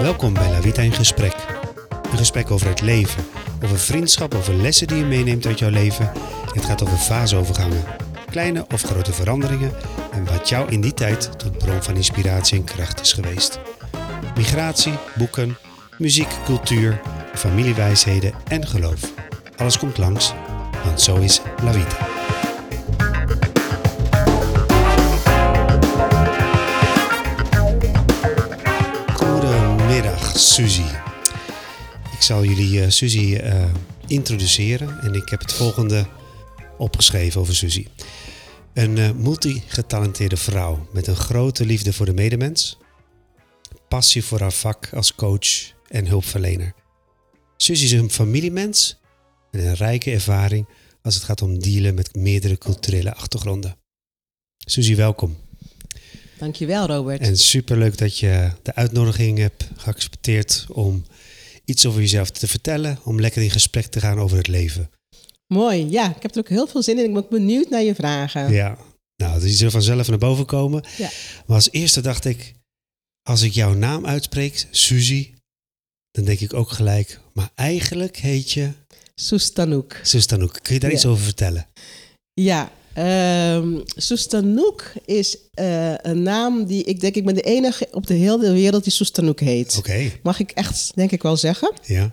Welkom bij La Vita in Gesprek. Een gesprek over het leven, over vriendschap, over lessen die je meeneemt uit jouw leven. Het gaat over faseovergangen, kleine of grote veranderingen en wat jou in die tijd tot bron van inspiratie en kracht is geweest. Migratie, boeken, muziek, cultuur, familiewijsheden en geloof. Alles komt langs, want zo is La Vita. Suzy. Ik zal jullie uh, Suzy uh, introduceren en ik heb het volgende opgeschreven over Suzy. Een uh, multigetalenteerde vrouw met een grote liefde voor de medemens, passie voor haar vak als coach en hulpverlener. Suzy is een familiemens met een rijke ervaring als het gaat om dealen met meerdere culturele achtergronden. Suzy, welkom. Dankjewel, Robert. En superleuk dat je de uitnodiging hebt geaccepteerd om iets over jezelf te vertellen, om lekker in gesprek te gaan over het leven. Mooi, ja, ik heb er ook heel veel zin in. Ik ben benieuwd naar je vragen. Ja, nou, die zullen vanzelf naar boven komen. Ja. Maar als eerste dacht ik, als ik jouw naam uitspreek, Suzy, dan denk ik ook gelijk, maar eigenlijk heet je... Soestanoek. Soestanoek. Kun je daar Ja. iets over vertellen? Ja, ehm Soestanoek is eh, een naam die ik denk ik ben de enige op de hele wereld die Soestanoek heet. Oké, Mag ik echt, denk ik wel zeggen. ja.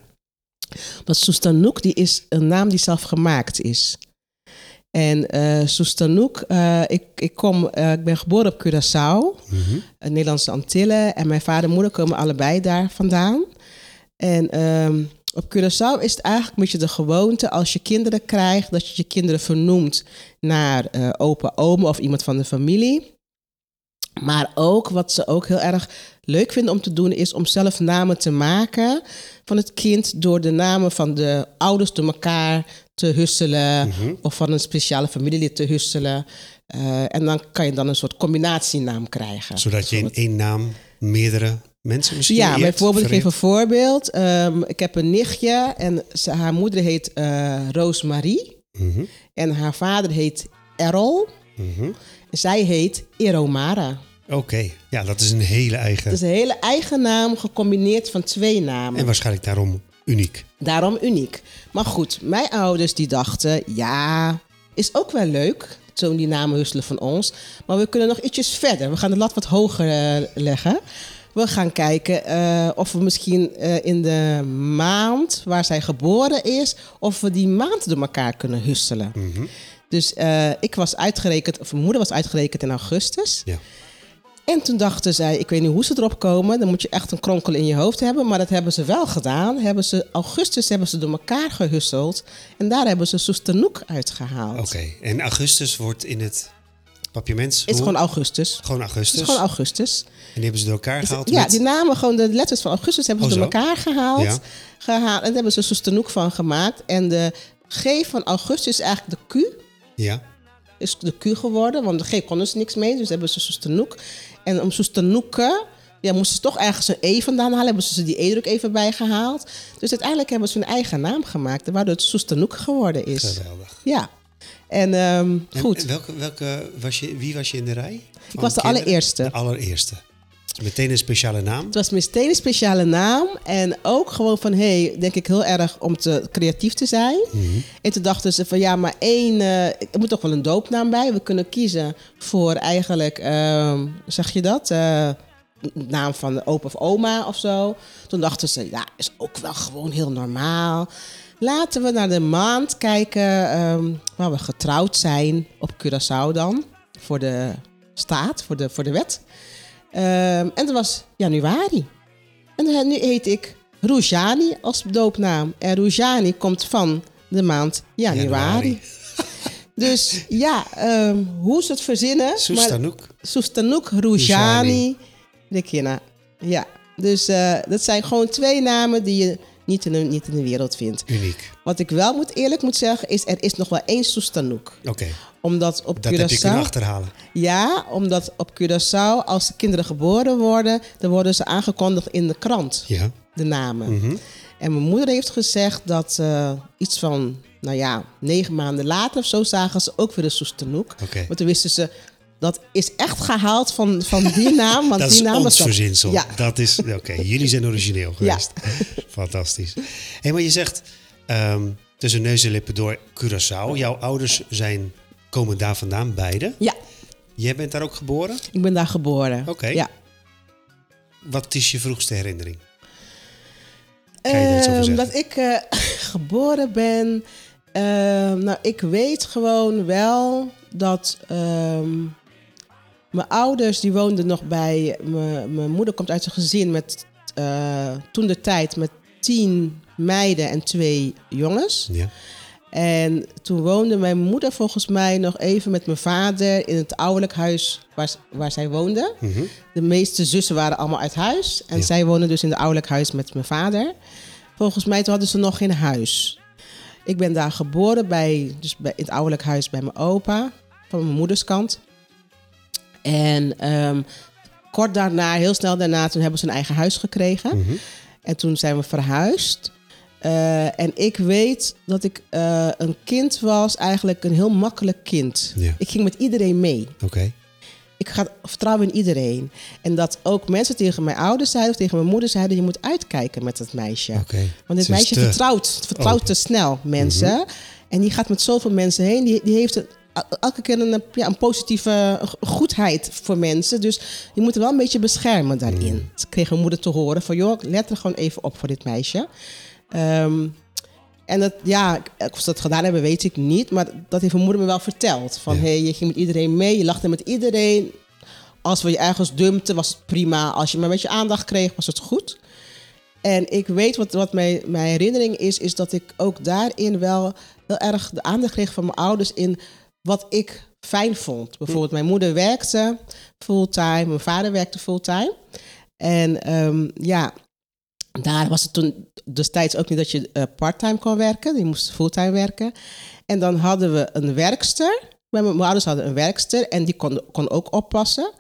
Want Soestanoek die is een naam die zelf gemaakt is. En eh Soestanoek, eh, ik, ik, kom, ik ben geboren op Curaçao. Mhm. uh, Nederlandse Antillen. En mijn vader en moeder komen allebei daar vandaan. En ehm, op Curaçao is het eigenlijk een beetje de gewoonte als je kinderen krijgt, dat je je kinderen vernoemt naar eh opa, oma of iemand van de familie. Maar ook wat ze ook heel erg leuk vinden om te doen, is om zelf namen te maken van het kind door de namen van de ouders door elkaar te husselen Mhm. of van een speciale familielid te husselen. Eh, en dan kan je dan een soort combinatienaam krijgen. Zodat je in één naam meerdere mensen misschien Ja, bijvoorbeeld, ik geef een voorbeeld. Ehm, ik heb een nichtje en ze, haar moeder heet eh Roosmarie. Mhm, En haar vader heet Errol. En zij heet Eromara. Oké, ja, dat is een hele eigen... Het is een hele eigen naam gecombineerd van twee namen. En waarschijnlijk daarom uniek. Daarom uniek. Maar goed, mijn ouders die dachten, ja, is ook wel leuk, zo die namen husselen van ons. Maar we kunnen nog ietsjes verder. We gaan de lat wat hoger eh, leggen. We gaan kijken eh, of we misschien eh, in de maand waar zij geboren is, of we die maand door elkaar kunnen husselen. Mhm. Dus eh, ik was uitgerekend, of mijn moeder was uitgerekend in augustus. Ja. En toen dachten zij, ik weet niet hoe ze erop komen. Dan moet je echt een kronkel in je hoofd hebben. Maar dat hebben ze wel gedaan. Hebben ze, augustus hebben ze door elkaar gehusseld. En daar hebben ze Soestanoek uitgehaald. Oké, en augustus wordt in het papiermens... Het is gewoon augustus. Gewoon Het augustus. is gewoon augustus. En die hebben ze door elkaar gehaald Ja, met... die namen, gewoon de letters van augustus hebben ze Oh, door zo? elkaar gehaald. Ja. gehaald. En daar hebben ze Soestanoek van gemaakt. En de G van augustus is eigenlijk de Q. Ja, is de Q geworden, want de G konden ze niks mee, dus hebben ze Soestanoek. En om Soestanoeken, ja, moesten ze toch ergens een E vandaan halen, hebben ze die E er ook even bij gehaald. Dus uiteindelijk hebben ze hun eigen naam gemaakt, waardoor het Soestanoek geworden is. geweldig. Ja, en ehm, En goed. welke, welke was je, wie was je in de rij? Van was de kinderen? allereerste. De allereerste. Meteen een speciale naam. Het was meteen een speciale naam. En ook gewoon van, hé, hey, denk ik heel erg om te creatief te zijn. Mhm. En toen dachten ze van, ja, maar één, eh, er moet toch wel een doopnaam bij. We kunnen kiezen voor eigenlijk, ehm, zeg je dat? Eh, naam van opa of oma of zo. Toen dachten ze, ja, is ook wel gewoon heel normaal. Laten we naar de maand kijken ehm, waar we getrouwd zijn op Curaçao dan. Voor de staat, voor de, voor de wet. Ehm, en dat was januari. En nu heet ik Rujani als doopnaam. En Rujani komt van de maand januari. Januari. Dus ja, ehm, hoe ze het verzinnen. Soestanoek. Soestanoek, Rujani, Rekina. Ja, dus eh, dat zijn gewoon twee namen die je niet in, de, niet in de wereld vindt. Uniek. Wat ik wel moet, eerlijk moet zeggen, is er is nog wel één Soestanoek. Oké, Omdat op dat heb je kunnen Curaçao... achterhalen. Ja, omdat op Curaçao, als de kinderen geboren worden, dan worden ze aangekondigd in de krant, Ja. de namen. Mhm. En mijn moeder heeft gezegd dat iets van, nou ja, negen maanden later of zo zagen ze ook weer de Soestanoek. Oké. Want toen wisten ze, dat is echt gehaald van, van die naam. Want dat die is naam ons was dat- verzinsel. Ja. Dat is, oké, jullie zijn origineel geweest. Fantastisch. Hey, maar je zegt ehm, tussen neus en lippen door Curaçao. Jouw ouders zijn, komen daar vandaan, beide. ja, Jij bent daar ook geboren? ik ben daar geboren. Oké. Ja. Wat is je vroegste herinnering? Zeggen? dat ik eh, geboren ben. ehm, nou, ik weet gewoon wel dat mijn ouders die woonden nog bij. Mijn mijn moeder komt uit een gezin met eh, toen de tijd met tien meiden en twee jongens. Ja. En toen woonde mijn moeder volgens mij nog even met mijn vader in het ouderlijk huis waar, waar zij woonde. Mhm. De meeste zussen waren allemaal uit huis. En Ja. zij woonden dus in het ouderlijk huis met mijn vader. Volgens mij toen hadden ze nog geen huis. Ik ben daar geboren bij, dus bij, in het ouderlijk huis bij mijn opa. Van mijn moeders kant. En ehm, kort daarna, heel snel daarna, toen hebben ze een eigen huis gekregen. Mhm. En toen zijn we verhuisd. Eh, en ik weet dat ik eh, een kind was, eigenlijk een heel makkelijk kind. Ik ging met iedereen mee. Oké. Ik ga vertrouwen in iedereen. En dat ook mensen tegen mijn ouders zeiden of tegen mijn moeder zeiden: je moet uitkijken met dat meisje. Oké. Want dit meisje te vertrouwt, vertrouwt open. Mhm. te snel mensen. En die gaat met zoveel mensen heen. Die, die heeft een, elke keer een, ja, een positieve goedheid voor mensen. Dus je moet er wel een beetje beschermen daarin. Ze kreeg mijn moeder te horen van... joh, let er gewoon even op voor dit meisje. Ehm, en dat, ja, of ze dat gedaan hebben, weet ik niet. Maar dat heeft mijn moeder me wel verteld. Van, Ja. hey, je ging met iedereen mee, je lachte met iedereen. Als we je ergens dumpten, was het prima. Als je maar een beetje aandacht kreeg, was het goed. En ik weet wat, wat mijn, mijn herinnering is, is dat ik ook daarin wel heel erg de aandacht kreeg van mijn ouders in wat ik fijn vond. Bijvoorbeeld, mijn moeder werkte fulltime, mijn vader werkte fulltime. En ehm, ja, daar was het toen destijds ook niet dat je eh, parttime kon werken. Je moest fulltime werken. En dan hadden we een werkster. Mijn, mijn ouders hadden een werkster en die kon, kon ook oppassen.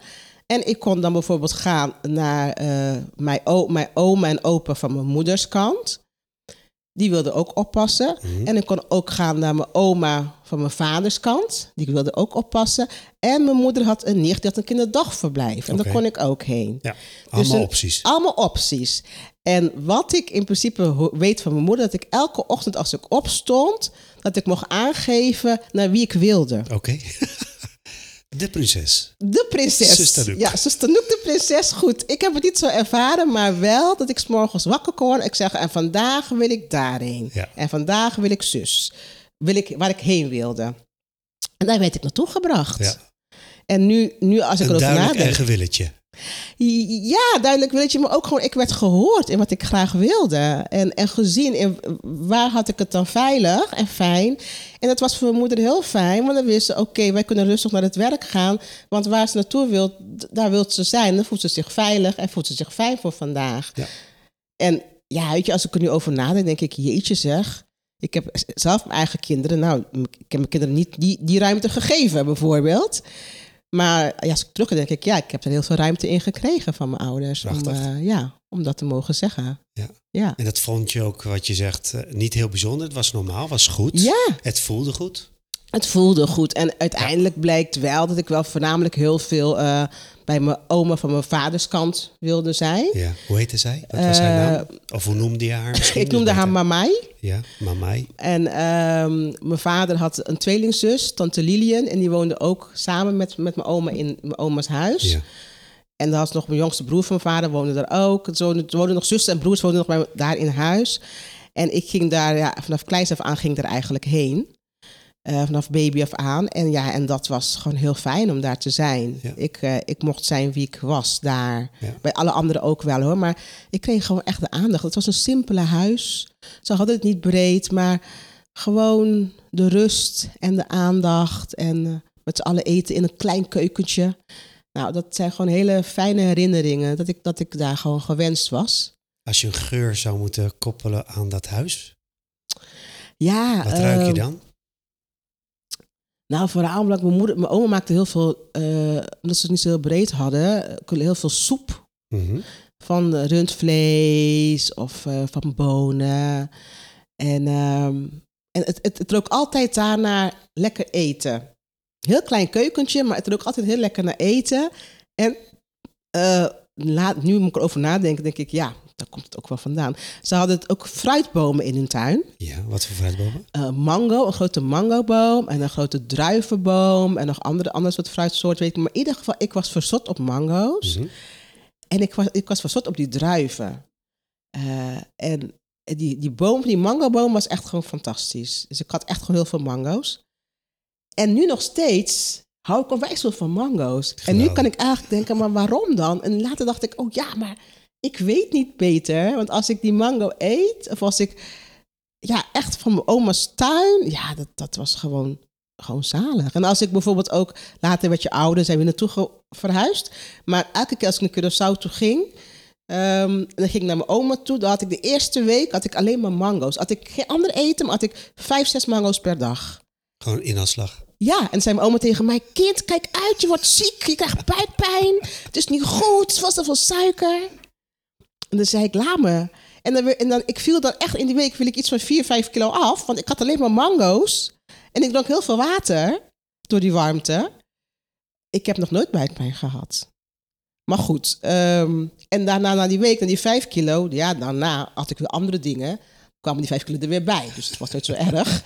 En ik kon dan bijvoorbeeld gaan naar eh, mijn, o- mijn oma en opa van mijn moeders kant. Die wilden ook oppassen. Mhm. En ik kon ook gaan naar mijn oma van mijn vaders kant. Die wilde ook oppassen. En mijn moeder had een nicht, die had een kinderdagverblijf. En daar kon ik ook heen. Ja, allemaal een- opties. Allemaal opties. En wat ik in principe weet van mijn moeder, dat ik elke ochtend als ik opstond, dat ik mocht aangeven naar wie ik wilde. Oké. De prinses. De prinses. Zuster Noek. Ja, zuster de prinses. Goed, ik heb het niet zo ervaren, maar wel dat ik 's morgens wakker kon. Ik zeg, en vandaag wil ik daarheen. Ja. En vandaag wil ik zus. Wil ik, waar ik heen wilde. En daar werd ik naartoe gebracht. Ja. En nu, nu als ik Een erover nadenk... eigen willetje. Ja, duidelijk weet je, maar ook gewoon, ik werd gehoord in wat ik graag wilde. En, en gezien in waar had ik het dan veilig en fijn. En dat was voor mijn moeder heel fijn, want dan wist ze, oké, wij kunnen rustig naar het werk gaan. Want waar ze naartoe wil, daar wil ze zijn. Dan voelt ze zich veilig en voelt ze zich fijn voor vandaag. Ja. En ja, weet je, als ik er nu over nadenk, denk ik, jeetje zeg. Ik heb zelf mijn eigen kinderen, nou, ik heb mijn kinderen niet die, die ruimte gegeven, bijvoorbeeld. Maar ja, als ik terug denk ik, ja, ik heb er heel veel ruimte in gekregen van mijn ouders. Om, eh, ja, om dat te mogen zeggen. Ja. Ja. En dat vond je ook, wat je zegt, eh, niet heel bijzonder. Het was normaal, was goed. Ja, Het voelde goed. Het voelde goed. En uiteindelijk blijkt wel dat ik wel voornamelijk heel veel eh, bij mijn oma van mijn vaders kant wilde zijn. Ja. Hoe heette zij? Wat was haar Eh, naam? Of hoe noemde je haar? Ik noemde haar. Mamai. Ja, Mamai. En ehm, mijn vader had een tweelingzus, tante Lilian. En die woonde ook samen met, met mijn oma in mijn oma's huis. Ja. En dan was nog mijn jongste broer van mijn vader, woonde er ook. Er woonden, er woonden nog zussen en broers woonden nog bij daar in huis. En ik ging daar, ja, vanaf kleins af aan ging ik er eigenlijk heen. Eh, vanaf baby af aan. En ja, en dat was gewoon heel fijn om daar te zijn. Ja. Ik, eh, ik mocht zijn wie ik was daar. Ja. Bij alle anderen ook wel hoor. Maar ik kreeg gewoon echt de aandacht. Het was een simpele huis. Ze hadden het niet breed, maar gewoon de rust en de aandacht. En eh, met z'n allen eten in een klein keukentje. Nou, dat zijn gewoon hele fijne herinneringen. Dat ik, dat ik daar gewoon gewenst was. Als je een geur zou moeten koppelen aan dat huis, Ja, wat ruik je ehm, dan? Nou, vooral omdat mijn moeder, mijn oma maakte heel veel, eh, omdat ze het niet zo heel breed hadden, eh, heel veel soep Mhm. van eh, rundvlees of eh, van bonen. En, ehm, en het, het, het rook altijd daarnaar lekker eten. heel klein keukentje, maar het rook altijd heel lekker naar eten. En eh, laat, nu moet ik erover nadenken, denk ik, ja, daar komt het ook wel vandaan. Ze hadden het ook fruitbomen in hun tuin. Ja, wat voor fruitbomen? Eh, mango, een grote mangoboom en een grote druivenboom en nog andere, andere soort fruitsoorten. Weet ik. Maar in ieder geval, ik was verzot op mango's. Mhm. En ik was, ik was verzot op die druiven. Eh, en die, die boom, die mangoboom was echt gewoon fantastisch. Dus ik had echt gewoon heel veel mango's. En nu nog steeds hou ik onwijs veel van mango's. En nu kan ik eigenlijk denken, maar waarom dan? En later dacht ik, oh ja, maar ik weet niet beter. Want als ik die mango eet, of als ik ja, echt van mijn oma's tuin, ja, dat, dat was gewoon, gewoon zalig. En als ik bijvoorbeeld ook, later werd je ouder, zijn we naartoe verhuisd. Maar elke keer als ik naar Curaçao toe ging, ehm, en dan ging ik naar mijn oma toe, dan had ik de eerste week had ik alleen maar mango's. Had ik geen ander eten, maar had ik vijf, zes mango's per dag. Gewoon inhaalslag. Ja, en zei mijn oma tegen mij: Kind, kijk uit, je wordt ziek, je krijgt buikpijn. Het is niet goed, het was te veel suiker. En dan zei ik: Laat me. En, dan, en dan, ik viel dan echt in die week viel ik iets van 4, 5 kilo af. Want ik had alleen maar mango's. En ik dronk heel veel water door die warmte. Ik heb nog nooit buikpijn gehad. Maar goed, ehm, en daarna, na die week, na die 5 kilo, ja, daarna had ik weer andere dingen. kwamen die 5 kilo er weer bij. Dus het was nooit zo erg.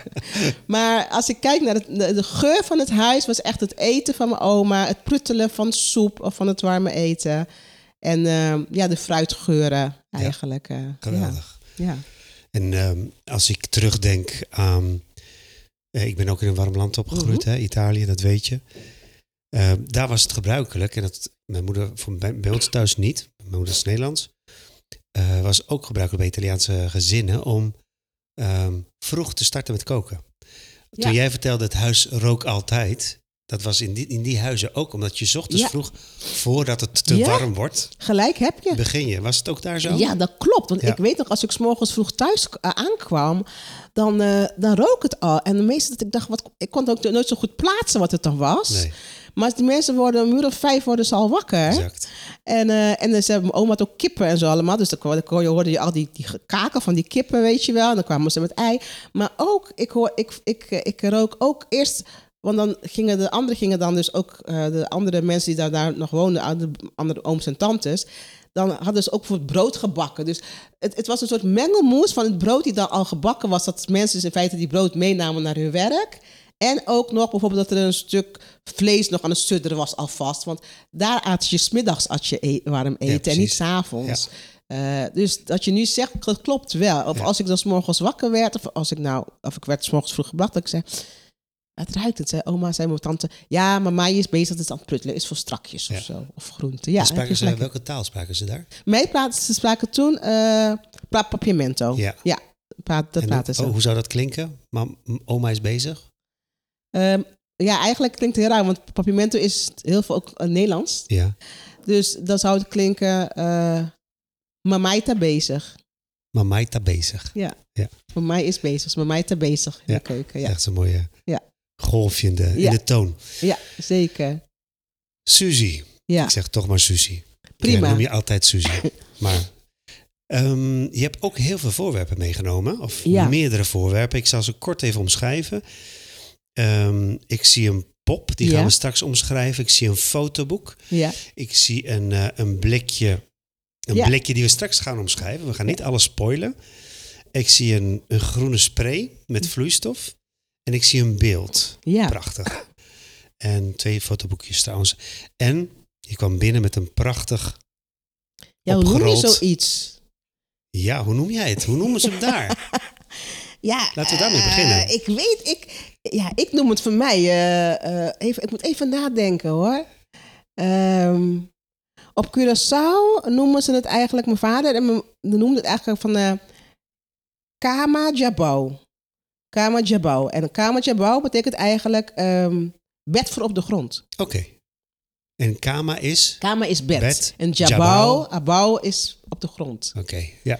Maar als ik kijk naar het, de geur van het huis, was echt het eten van mijn oma, het pruttelen van soep of van het warme eten. En ehm, ja, de fruitgeuren eigenlijk. eh, Geweldig. Ja, ja. En ehm, als ik terugdenk aan... eh, ik ben ook in een warm land opgegroeid, Mhm. hè, Italië, dat weet je. Ehm, daar was het gebruikelijk, en dat, mijn moeder, voor, bij, bij ons thuis niet, mijn moeder is Nederlands, eh, was ook gebruikelijk bij Italiaanse gezinnen om vroeg te starten met koken. Ja. Toen jij vertelde, het huis rook altijd, dat was in die, in die huizen ook, omdat je ochtends Ja. vroeg, voordat het te Ja. warm wordt, Gelijk heb je. begin je. Was het ook daar zo? Ja, dat klopt. Want Ja. ik weet nog, als ik 's morgens vroeg thuis eh, aankwam, dan, eh, dan rook het al. En de meeste dat ik dacht, wat, ik kon het ook nooit zo goed plaatsen wat het dan was. Nee, Maar als die mensen worden, een uur of vijf worden ze al wakker. exact. En, eh, en dus, eh, mijn oma had ook kippen en zo allemaal. Dus dan kon je, hoorde je al die, die kaken van die kippen, weet je wel. En dan kwamen ze met ei. Maar ook, ik, hoor, ik, ik, ik rook ook eerst... Want dan gingen de anderen gingen dan dus ook... eh, de andere mensen die daar, daar nog woonden, andere, andere ooms en tantes... Dan hadden ze ook voor het brood gebakken. Dus het, het was een soort mengelmoes van het brood die dan al gebakken was. Dat mensen dus in feite die brood meenamen naar hun werk. En ook nog bijvoorbeeld dat er een stuk vlees nog aan het sudderen was alvast. Want daar at je smiddags at je e- warm eten en niet s'avonds. Eh dus dat je nu zegt, dat klopt wel. Of Ja. als ik dan 's morgens wakker werd, of als ik nou, of ik werd 's morgens vroeg gebracht, dat ik zei, het ruikt het. Zei oma, zei mijn tante, ja, mij is bezig, het is aan het pruttelen, is voor strakjes of Ja. zo, of groente. Ja, spraken het ze, welke taal spraken ze daar? Mij praten, ze spraken toen uh, papiamento. Ja. ja praat, dat En praten ze. oh, hoe zou dat klinken? Mam, oma is bezig? Ehm, ja, eigenlijk klinkt het heel raar, want papiamento is heel veel ook eh, Nederlands. Ja. Dus dan zou het klinken, uh, mamaita bezig. Mamaita bezig. Ja. Ja. Mama is bezig, mamaita bezig in Ja. de keuken. Ja. Ja, Echt zo'n mooie Ja. Golfje in de, in de toon. ja zeker. Suzy. Ja, Ik zeg toch maar Suzy. Prima. Ja, noem je altijd Suzy. maar ehm, je hebt ook heel veel voorwerpen meegenomen. Of Ja. meerdere voorwerpen. Ik zal ze kort even omschrijven. Ehm, ik zie een pop, die Ja. gaan we straks omschrijven. Ik zie een fotoboek. ja, Ik zie een, eh, een blikje. Een Ja. blikje die we straks gaan omschrijven. We gaan niet alles spoilen. Ik zie een, een groene spray met vloeistof. En ik zie een beeld. ja. Prachtig. En twee fotoboekjes trouwens. En je kwam binnen met een prachtig... Ja, hoe noem je zoiets? Ja, hoe noem jij het? Hoe noemen ze hem daar? Ja, Laten we daarmee eh, beginnen. ik weet, ik, ja, ik noem het voor mij, eh, eh, even, ik moet even nadenken hoor. Ehm, op Curaçao noemen ze het eigenlijk, mijn vader en mijn, noemde het eigenlijk van Kama Jabau. Kama Jabau. En Kama Jabau betekent eigenlijk ehm, bed voor op de grond. Oké. En Kama is... Kama is bed. Bed. En Jabau. Abau is op de grond. Oké, ja.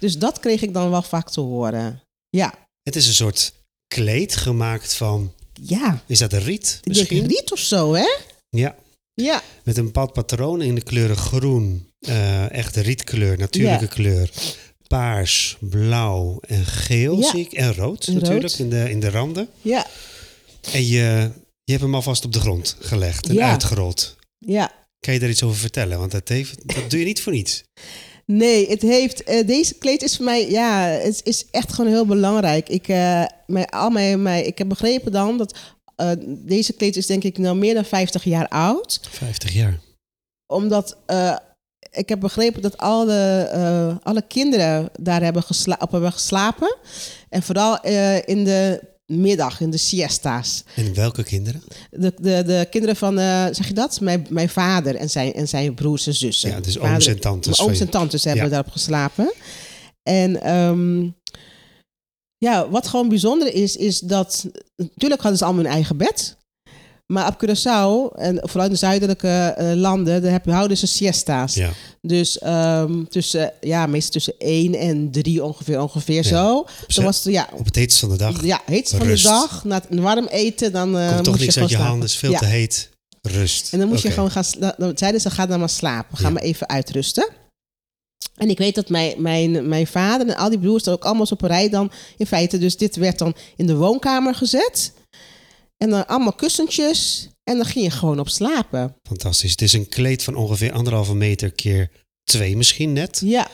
Dus dat kreeg ik dan wel vaak te horen. Ja, Het is een soort kleed gemaakt van... ja. Is dat een riet misschien? niet of zo, hè? Ja, Ja, met een bepaald patroon in de kleuren groen. eh echt rietkleur, natuurlijke Ja. kleur. Paars, blauw en geel Ja. zie ik. En rood En natuurlijk rood. In, de, in de randen. ja, En je, Je hebt hem alvast op de grond gelegd en Ja. uitgerold. Ja. Kan je daar iets over vertellen? Want dat, heeft, dat doe je niet voor niets. Nee, het heeft, eh, deze kleed is voor mij, ja, het is echt gewoon heel belangrijk. Ik, eh, mijn, al mijn, mijn, ik heb begrepen dan dat eh, deze kleed is denk ik nou meer dan 50 jaar oud. 50 jaar. Omdat ik heb begrepen dat alle, eh, alle kinderen daar hebben op hebben geslapen. En vooral eh, in de middag, in de siesta's. En welke kinderen? De, de, de kinderen van, eh, zeg je dat? Mijn, mijn vader en zijn, en zijn broers en zussen. Ja, dus Vader- ooms en tantes ooms en tantes hebben Ja. daarop geslapen. En ehm, ja, wat gewoon bijzonder is, is dat... Natuurlijk hadden ze allemaal hun eigen bed. Maar op Curaçao, en vooral in de zuidelijke eh, landen, daar heb, houden ze siesta's. Ja, Dus ehm, tussen, ja, meestal tussen 1 en 3 ongeveer, ongeveer Ja. zo. Dan was het, ja, op het heetst van de dag. ja, heet van Rust. de dag, na het warm eten, dan eh Komt toch niks uit je handen, is veel Ja. te heet. Rust. En dan moest je gewoon gaan... Dan zeiden ze, ga dan maar slapen. Ga maar even uitrusten. En ik weet dat mijn, mijn, mijn vader en al die broers... dan ook allemaal op een rij dan in feite. Dus dit werd dan in de woonkamer gezet. En dan allemaal kussentjes. En dan ging je gewoon op slapen. Fantastisch. Het is een kleed van ongeveer anderhalve meter keer twee misschien net. Ja,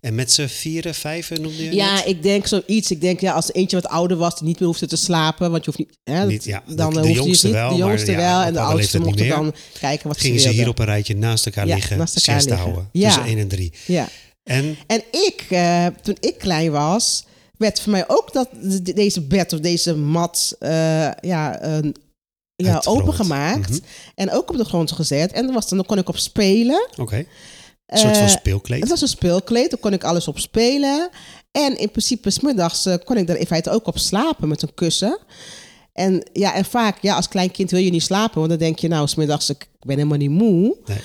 En met z'n vieren, vijven noemde je ja net? ik denk zoiets. Ik denk, ja, als er eentje wat ouder was... die niet meer hoefde te slapen. Want je hoeft niet... Hè, Niet, ja, de- dan de je jongste wel, De maar jongste ja, wel. En de oudste mochten dan kijken wat Gingen ze ze hier op een rijtje naast elkaar Ja, liggen, naast elkaar liggen. houden. Ja. Tussen één en drie. Ja. En En ik, eh, toen ik klein was, werd voor mij ook dat de- deze bed of deze mat eh, ja, eh, ja, opengemaakt. Mhm. En ook op de grond gezet. En dan, was, dan kon ik op spelen. oké, een soort van Eh, speelkleed. Het was een speelkleed, daar kon ik alles op spelen. En in principe, smiddags eh, kon ik daar in feite ook op slapen met een kussen. En ja, en vaak, ja, als klein kind wil je niet slapen. Want dan denk je, nou, smiddags, ik ben helemaal niet moe. Nee.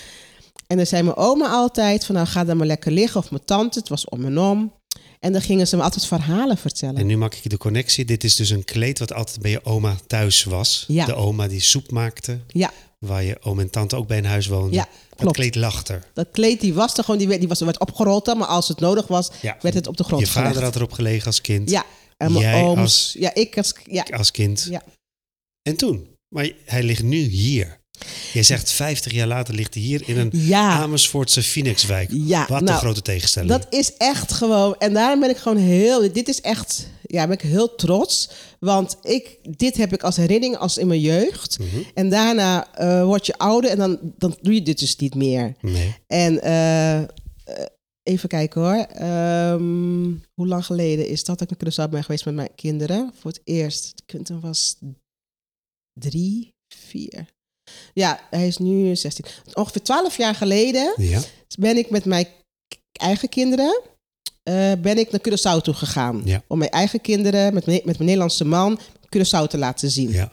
En dan zei mijn oma altijd van, nou, ga dan maar lekker liggen. Of mijn tante, het was om en om. En dan gingen ze me altijd verhalen vertellen. En nu maak ik de connectie. Dit is dus een kleed wat altijd bij je oma thuis was. Ja. De oma die soep maakte, Ja, waar je oom en tante ook bij in huis woonden. Ja, Dat kleed lag er. dat kleed die was er gewoon, die werd, die was, werd opgerold dan. Maar als het nodig was, Ja. werd het op de grond Je vader gelegd. had erop gelegen als kind. Ja, en mijn Jij ooms. als- Ja, ik als... Ja, Als kind. Ja. En toen? Maar hij ligt nu hier. Je zegt 50 jaar later ligt hij hier in een ja. Amersfoortse Phoenixwijk. Ja, Wat een nou, grote tegenstelling. Dat is echt gewoon. En daarom ben ik gewoon heel. Dit is echt. Ja, ben ik heel trots. Want ik, dit heb ik als herinnering als in mijn jeugd. Mhm. En daarna eh, word je ouder en dan, dan doe je dit dus niet meer. Nee. En eh, eh, even kijken hoor. Ehm, hoe lang geleden is dat dat ik in Curaçao ben geweest met mijn kinderen? Voor het eerst. Quinten was drie, vier. Ja, hij is nu 16. Ongeveer twaalf jaar geleden Ja. ben ik met mijn eigen kinderen eh, ben ik naar Curaçao toe gegaan. Ja. Om mijn eigen kinderen met mijn, met mijn Nederlandse man Curaçao te laten zien. ja.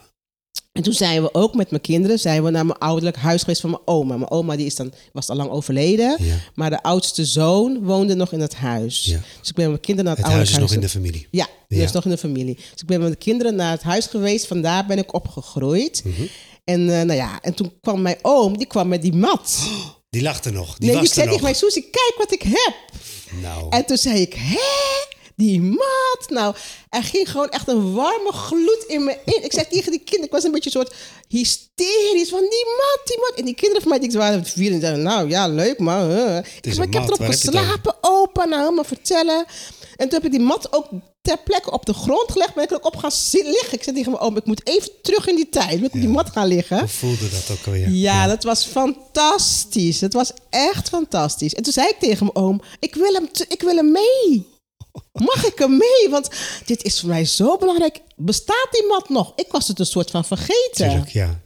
En toen zijn we ook met mijn kinderen zijn we naar mijn ouderlijk huis geweest van mijn oma. Mijn oma die is dan, was al lang overleden. Ja. Maar de oudste zoon woonde nog in het huis. Ja. Dus ik ben met mijn kinderen naar het, Het huis is ouderlijk nog in de familie. Ja, die Ja. is nog in de familie. Dus ik ben met de kinderen naar het huis geweest. Vandaar ben ik opgegroeid. Mhm. En, eh, nou ja, en toen kwam mijn oom, die kwam met die mat. Die lacht er nog. Die nee, was die zei tegen mij, Susie, kijk wat ik heb. Nou, En toen zei ik, hè? Die mat? Nou, er ging gewoon echt een warme gloed in me in. Ik zei tegen die kinderen, ik was een beetje een soort hysterisch van die mat, die mat. En die kinderen van mij, die waren vier en zeiden, nou ja, leuk man. huh. Ik, maar een ik heb erop geslapen, opa, nou helemaal vertellen. En toen heb ik die mat ook ter plekke op de grond gelegd. Ben ik er ook op gaan liggen. Ik zei tegen mijn oom, ik moet even terug in die tijd. Ik moet die mat gaan liggen. hoe voelde dat ook alweer? Ja, dat was fantastisch. Het was echt fantastisch. En toen zei ik tegen mijn oom: Ik wil hem, ik wil hem mee. Mag ik hem mee? Want dit is voor mij zo belangrijk. Bestaat die mat nog? Ik was het een soort van vergeten. Tuurlijk, ja.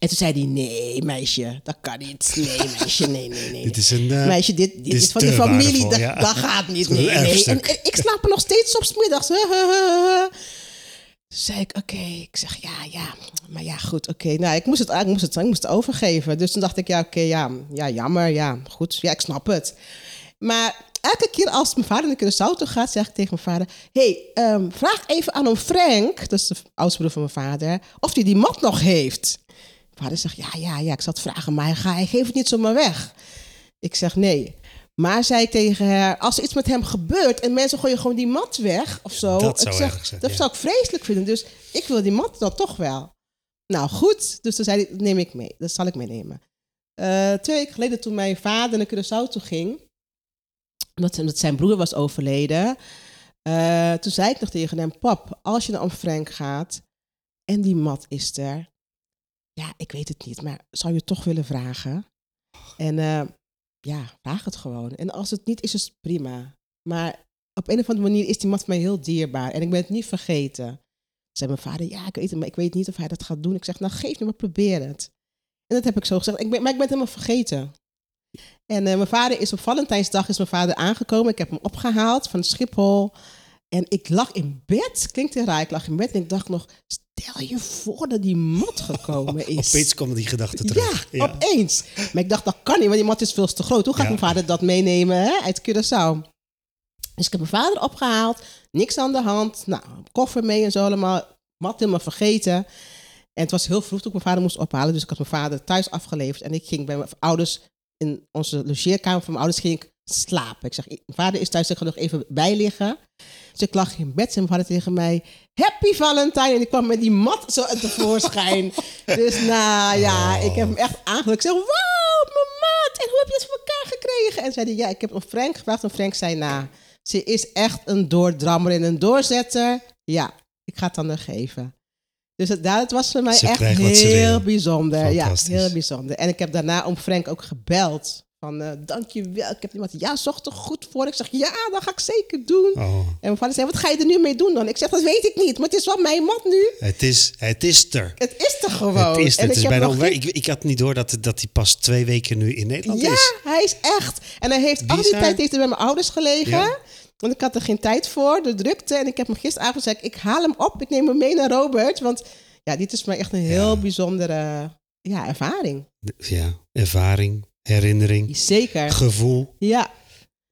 En toen zei hij: Nee, meisje, dat kan niet. Nee, meisje, nee, nee, nee. Dit is een... eh, Meisje, dit, dit dit is, van de familie. waardevol, Dat, ja. dat gaat niet. Nee, nee. En, ik slaap er nog steeds op middags. Toen zei ik, oké. Ik zeg, ja, ja. Maar ja, goed, oké. Nou, ik moest, het, ik, moest het, ik moest het overgeven. Dus toen dacht ik, ja, oké, ja, ja, jammer. Ja, goed. Ja, ik snap het. Maar elke keer als mijn vader naar Curaçao toe gaat, zeg ik tegen mijn vader... hey, ehm, vraag even aan oom Frank, dat is de oudste broer van mijn vader... of hij die mat nog heeft. Vader zegt, ja, ja, ja, ik zal het vragen, maar hij, ga- hij geeft het niet zomaar weg. Ik zeg, nee. Maar zei ik tegen haar, als er iets met hem gebeurt... en mensen gooien gewoon die mat weg of zo... Dat zou ik zeg, zijn, Dat ja. zou ik vreselijk vinden. Dus ik wil die mat dan toch wel. Nou, goed. Dus toen zei hij, neem ik mee. Dat zal ik meenemen. Eh, twee weken geleden toen mijn vader naar Curaçao toe ging, omdat, omdat zijn broer was overleden, eh, toen zei ik nog tegen hem, pap, als je naar Om Frank gaat en die mat is er, ja, ik weet het niet, maar zou je toch willen vragen? En eh, ja, vraag het gewoon. En als het niet is, is het prima. Maar op een of andere manier is die mat voor mij heel dierbaar en ik ben het niet vergeten. Zei mijn vader, ja, ik weet het, maar ik weet niet of hij dat gaat doen. Ik zeg, nou geef me maar, probeer het. En dat heb ik zo gezegd. Ik ben, maar ik ben het helemaal vergeten. En uh, mijn vader is op Valentijnsdag is mijn vader aangekomen. Ik heb hem opgehaald van Schiphol. En ik lag in bed. Klinkt heel raar. Ik lag in bed en ik dacht nog... Stel je voor dat die mat gekomen is. opeens kwam die gedachte terug. Ja, ja, opeens. Maar ik dacht, dat kan niet, want die mat is veel te groot. Hoe gaat ja. mijn vader dat meenemen hè, uit Curaçao? Dus ik heb mijn vader opgehaald. Niks aan de hand. Nou, koffer mee en zo allemaal. Mat helemaal vergeten. En het was heel vroeg toen ik mijn vader moest ophalen. Dus ik had mijn vader thuis afgeleverd. En ik ging bij mijn ouders, in onze logeerkamer van mijn ouders, ging ik slapen. Ik zeg, mijn vader is thuis, ik ga nog even bijliggen. Dus ik lag in bed en mijn vader tegen mij, Happy Valentine. En ik kwam met die mat zo uit tevoorschijn. dus nou ja, oh. ik heb hem echt aangelukt. Ik zeg, wow, mijn mat. En hoe heb je het voor elkaar gekregen? En zei hij, ja, ik heb op Frank gevraagd. En Frank zei, nou, ze is echt een doordrammer en een doorzetter. Ja, ik ga het dan nog geven. Dus het, dat was voor mij Ze echt heel bijzonder. Ja, heel bijzonder. En ik heb daarna om Frank ook gebeld. Van, eh dankjewel. Ik heb iemand, ja, zocht er goed voor. Ik zeg, ja, dat ga ik zeker doen. Oh, En mijn vader zei, wat ga je er nu mee doen dan? Ik zeg, dat weet ik niet. Maar het is wel mijn mat nu. het, is, het is er. Het is er gewoon. Het is, er. En het is bijna onwer- ik, ik had niet door dat, dat hij pas twee weken nu in Nederland Ja, is. hij is echt. En hij heeft al die Bizar. tijd heeft hij bij mijn ouders gelegen. Ja. Want ik had er geen tijd voor, de drukte. En ik heb hem gisteravond gezegd, ik haal hem op. Ik neem hem mee naar Robert. Want ja, dit is voor mij echt een heel Ja. bijzondere ja, ervaring. Ja, ervaring, herinnering, Zeker. gevoel. Ja,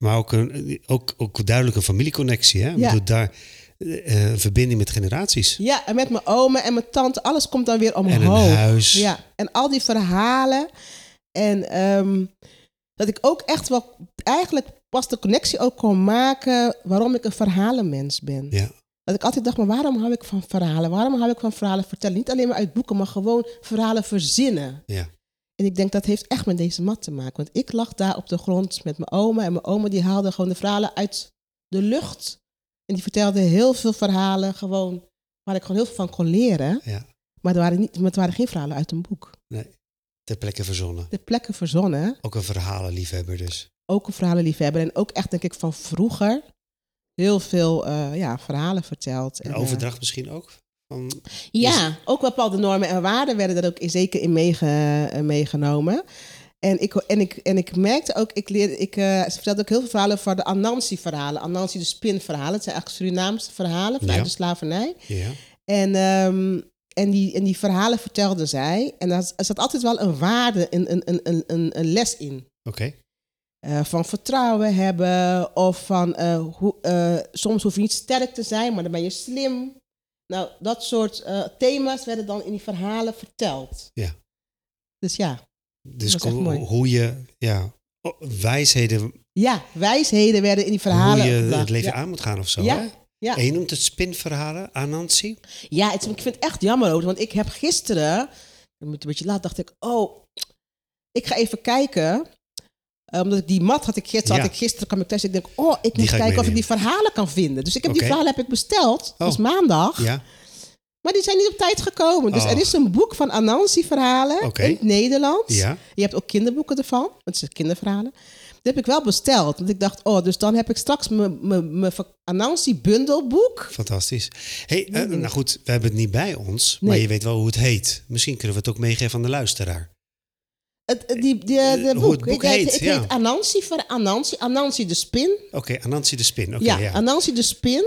Maar ook, een, ook, ook duidelijk een familieconnectie. Hè? Ja. bedoel, daar, eh, een verbinding met generaties. ja, en met mijn oma en mijn tante, alles komt dan weer omhoog. En een huis. Ja, en al die verhalen. En ehm, dat ik ook echt wel eigenlijk pas de connectie ook kon maken waarom ik een verhalenmens ben. Ja. Dat ik altijd dacht, maar waarom hou ik van verhalen? Waarom hou ik van verhalen vertellen? Niet alleen maar uit boeken, maar gewoon verhalen verzinnen. Ja. En ik denk dat heeft echt met deze mat te maken. Want ik lag daar op de grond met mijn oma. En mijn oma die haalde gewoon de verhalen uit de lucht. En die vertelde heel veel verhalen gewoon waar ik gewoon heel veel van kon leren. Ja. Maar het waren, niet, maar het waren geen verhalen uit een boek. Ter plekke verzonnen. De plekken verzonnen. Ook een verhalenliefhebber dus. Ook een verhalenliefhebber. En ook echt denk ik van vroeger heel veel eh, ja, verhalen verteld. En, eh, overdracht misschien ook? Van, Ja, ook bepaalde normen en waarden werden er ook zeker in meege- eh, meegenomen. En ik, en, ik, en ik merkte ook, ik leerde, ik, eh, ze vertelde ook heel veel verhalen van de Anansi-verhalen. Anansi, de spinverhalen. Het zijn eigenlijk Surinaamse verhalen vanuit Ja. de slavernij. ja. En, ehm, en, die, en die verhalen vertelde zij. En daar zat altijd wel een waarde, een, een, een, een, een, les in. Oké. Eh, van vertrouwen hebben of van hoe, soms hoef je niet sterk te zijn, maar dan ben je slim. Nou, dat soort eh, thema's werden dan in die verhalen verteld. Ja. Dus ja. Dus hoe, hoe je ja, wijsheden, Ja, wijsheden werden in die verhalen hoe je gebracht. het leven ja. aan moet gaan of zo. Ja, Hè? ja. En je noemt het spinverhalen, Anansi. Ja, het, ik vind het echt jammer ook, want ik heb gisteren, een beetje laat, dacht ik, oh, ik ga even kijken. Eh, omdat ik die mat had ik gisteren, Ja. had ik gisteren kwam ik thuis. Ik denk, oh, ik moet ik kijken of ik die verhalen kan vinden. Dus ik heb die verhalen heb ik besteld. Dat is Oh. maandag. Ja, Maar die zijn niet op tijd gekomen. Dus Oh. er is een boek van Anansi-verhalen in het Nederlands. ja. Je hebt ook kinderboeken ervan. Het zijn kinderverhalen. Die heb ik wel besteld. Want ik dacht, oh, dus dan heb ik straks mijn- Anansi-bundelboek. fantastisch. Hey, eh, nou goed, we hebben het niet bij ons, maar je weet wel hoe het heet. Misschien kunnen we het ook meegeven aan de luisteraar. Het, die, die, Eh, de hoe boek. het boek het, heet, het ja. heet Anansi, Anansi, Anansi de Spin. Oké, Anansi de Spin. Oké, ja, ja. Anansi de Spin